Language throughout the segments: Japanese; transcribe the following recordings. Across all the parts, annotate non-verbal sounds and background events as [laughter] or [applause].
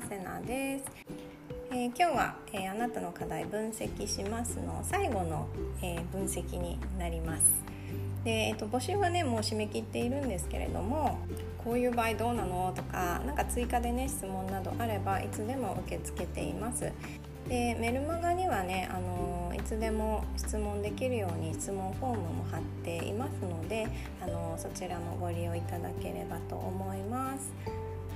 セナです、えー、今日は、えー、あなたの課題分析しますの最後の、えー、分析になります。で、えーと、募集はねもう締め切っているんですけれどもこういう場合どうなのとか何か追加でね質問などあればいつでも受け付けています。でメルマガにはね、あのいつでも質問できるように質問フォームも貼っていますので、あのそちらもご利用いただければと思います。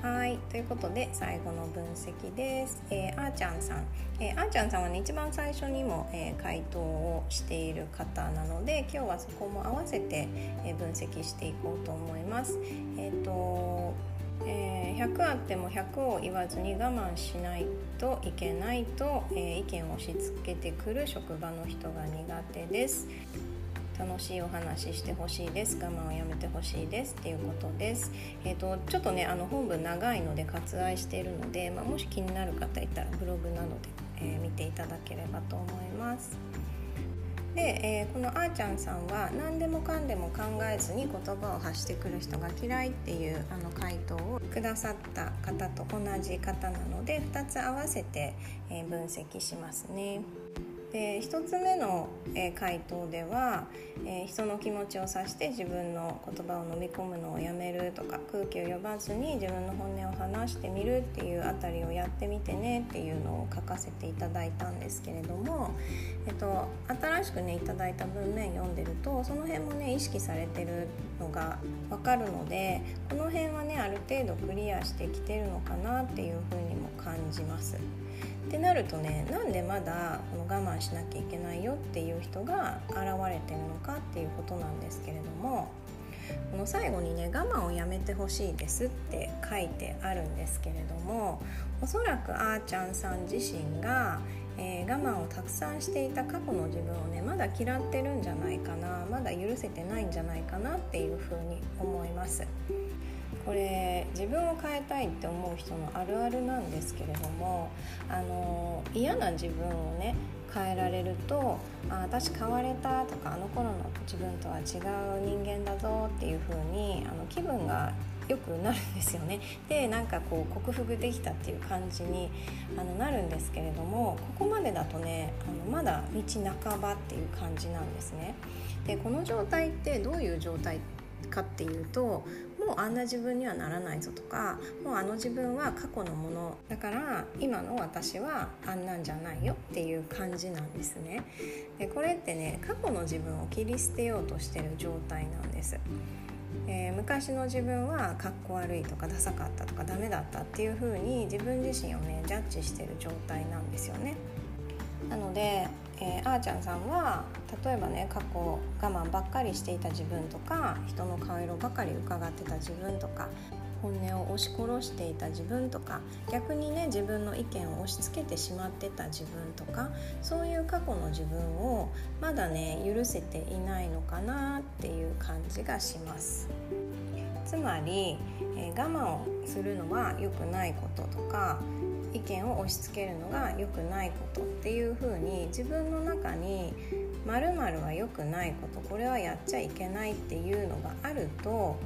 はいということで最後の分析です。えー、あーちゃんさん、えー、あーちゃんさんはね一番最初にも、えー、回答をしている方なので今日はそこも合わせて、え分析していこうと思います。えっ、とえー、100あっても100を言わずに我慢しないといけないと、えー、意見を押し付けてくる職場の人が苦手です楽しいお話ししてほしいです。我慢をやめてほしいです。っていうことです、えーと、ちょっとねあの本文長いので割愛しているので、まあ、もし気になる方いたらブログなどで、え見ていただければと思います。で、えー、このあーちゃんさんは何でもかんでも考えずに言葉を発してくる人が嫌いっていうあの回答をくださった方と同じ方なので2つ合わせて、えー、分析しますね。で1つ目の、え、回答では、え、人の気持ちを察して自分の言葉を飲み込むのをやめるとか空気を読まずに自分の本音を話してみるっていうあたりをやってみてねっていうのを書かせていただいたんですけれども、えっと、新しくねいただいた文面読んでるとその辺もね意識されてるのが分かるのでこの辺はねある程度クリアしてきてるのかなっていうふうにも感じます。ってなるとねなんでまだこの我慢しなきゃいけないよっていう人が現れてるのかっていうことなんですけれどもこの最後にね我慢をやめてほしいですって書いてあるんですけれどもおそらくあーちゃんさん自身が、えー、我慢をたくさんしていた過去の自分をねまだ嫌ってるんじゃないかなまだ許せてないんじゃないかなっていうふうに思います。これ自分を変えたいって思う人のあるあるなんですけれどもあの嫌な自分をね変えられると「あ私変われた」とか「あの頃の自分とは違う人間だぞ」っていう風にあの気分が良くなるんですよね。でなんかこう克服できたっていう感じにあのなるんですけれどもここまでだとねあのまだ道半ばっていう感じなんですね。でこの状態ってどういう状態かっていうともうあんな自分にはならないぞとかもうあの自分は過去のものだから今の私はあんなんじゃないよっていう感じなんですね。でこれってね過去の自分を切り捨てようとしてる状態なんです、えー、昔の自分はかっこ悪いとかダサかったとかダメだったっていう風に自分自身をねジャッジしてる状態なんですよね。なのでえー、あーちゃんさんは例えばね過去我慢ばっかりしていた自分とか人の顔色ばかり伺ってた自分とか本音を押し殺していた自分とか逆にね自分の意見を押し付けてしまってた自分とかそういう過去の自分をまだね許せていないのかなっていう感じがします。つまり、えー、我慢をするのは良くないこととか意見を押し付けるのが良くないことっていうふうに自分の中にまるは良くないことこれはやっちゃいけないっていうのがあると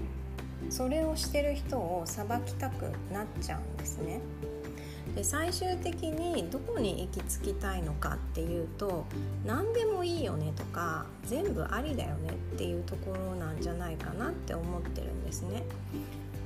それをしてる人を裁きたくなっちゃうんですね。で最終的にどこに行き着きたいのかっていうと何でもいいよねとか全部ありだよねっていうところなんじゃないかなって思ってるんですね。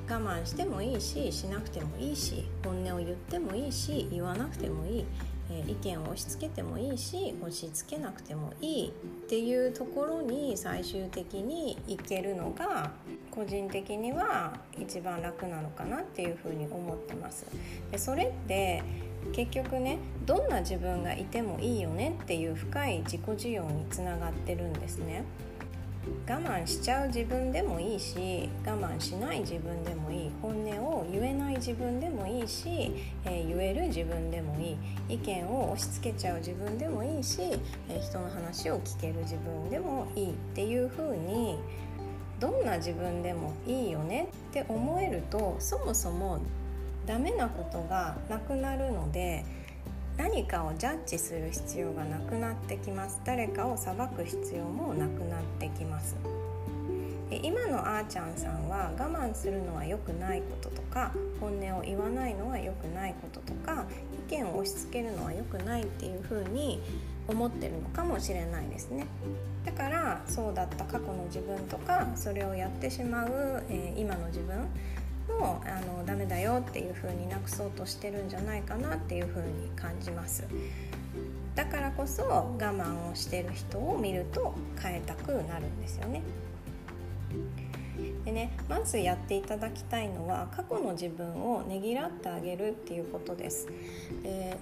我慢してもいいししなくてもいいし本音を言ってもいいし言わなくてもいい、えー、意見を押し付けてもいいし押し付けなくてもいいっていうところに最終的にいけるのが個人的には一番楽なのかなっていうふうに思ってます。でそれって結局ねどんな自分がいてもいいよねっていう深い自己需要につながってるんですね。我慢しちゃう自分でもいいし我慢しない自分でもいい本音を言えない自分でもいいし、えー、言える自分でもいい意見を押し付けちゃう自分でもいいし、えー、人の話を聞ける自分でもいいっていう風にどんな自分でもいいよねって思えるとそもそもダメなことがなくなるので何かをジャッジする必要がなくなってきます。誰かを裁く必要もなくなってきます。今のあーちゃんさんは我慢するのは良くないこととか本音を言わないのは良くないこととか意見を押し付けるのは良くないっていうふうに思ってるのかもしれないですね。だからそうだった過去の自分とかそれをやってしまう、えー、今の自分もあのダメだよっていう風になくそうとしてるんじゃないかなっていう風に感じます。だからこそ我慢をしてる人を見ると変えたくなるんですよね。でねまずやっていただきたいのは過去の自分をねぎらってあげるっていうことです。で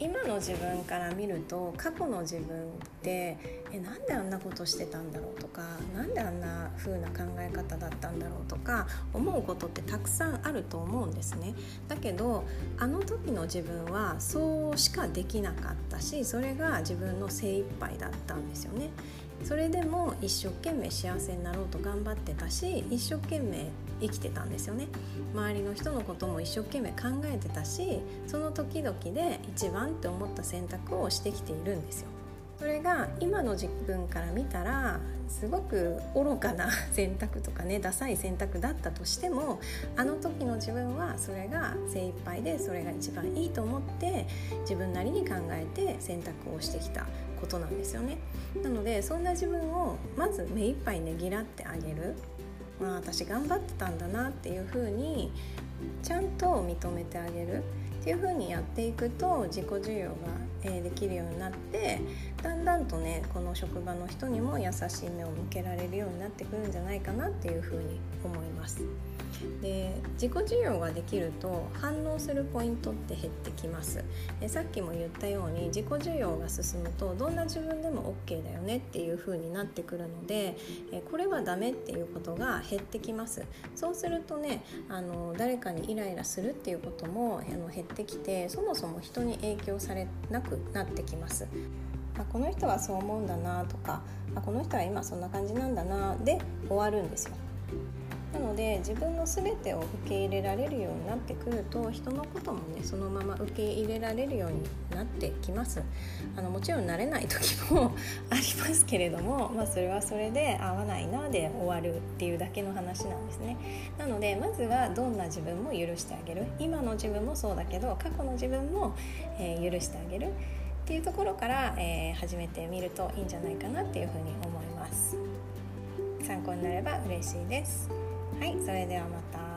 今の自分から見ると過去の自分ってえなんであんなことしてたんだろうとか何であんな風な考え方だったんだろうとか思うことってたくさんあると思うんですね。だけどあの時の自分はそうしかできなかったしそれが自分の精一杯だったんですよね。それでも一生懸命幸せになろうと頑張ってたし一生懸命生きてたんですよね。周りの人のことも一生懸命考えてたしその時々で一番って思った選択をしてきているんですよ。それが今の自分から見たらすごく愚かな [laughs] 選択とかねダサい選択だったとしてもあの時の自分はそれが精一杯でそれが一番いいと思って自分なりに考えて選択をしてきたことなんですよね。なのでそんな自分をまず目いっぱいねぎらってあげる。まあ私頑張ってたんだなっていうふうにちゃんと認めてあげる。っていう風にやっていくと自己需要が、えできるようになってだんだんとねこの職場の人にも優しい目を向けられるようになってくるんじゃないかなっていう風に思います。で自己需要ができると反応するポイントって減ってきます。でさっきも言ったように自己需要が進むとどんな自分でも OK だよねっていう風になってくるのでえこれはダメっていうことが減ってきます。そうするとねあの誰かにイライラするっていうこともあの減ってきてそもそも人に影響されなくなってきます。あこの人はそう思うんだなとかあこの人は今そんな感じなんだなで終わるんですよ。なので自分の全てを受け入れられるようになってくると人のこともねそのまま受け入れられるようになってきます。あのもちろん慣れない時も [laughs] ありますけれども、まあ、それはそれで合わないなで終わるっていうだけの話なんですね。なのでまずはどんな自分も許してあげる。今の自分もそうだけど過去の自分も、えー、許してあげる。っていうところから、えー、始めてみるといいんじゃないかなっていうふうに思います。参考になれば嬉しいです。はいそれではまた。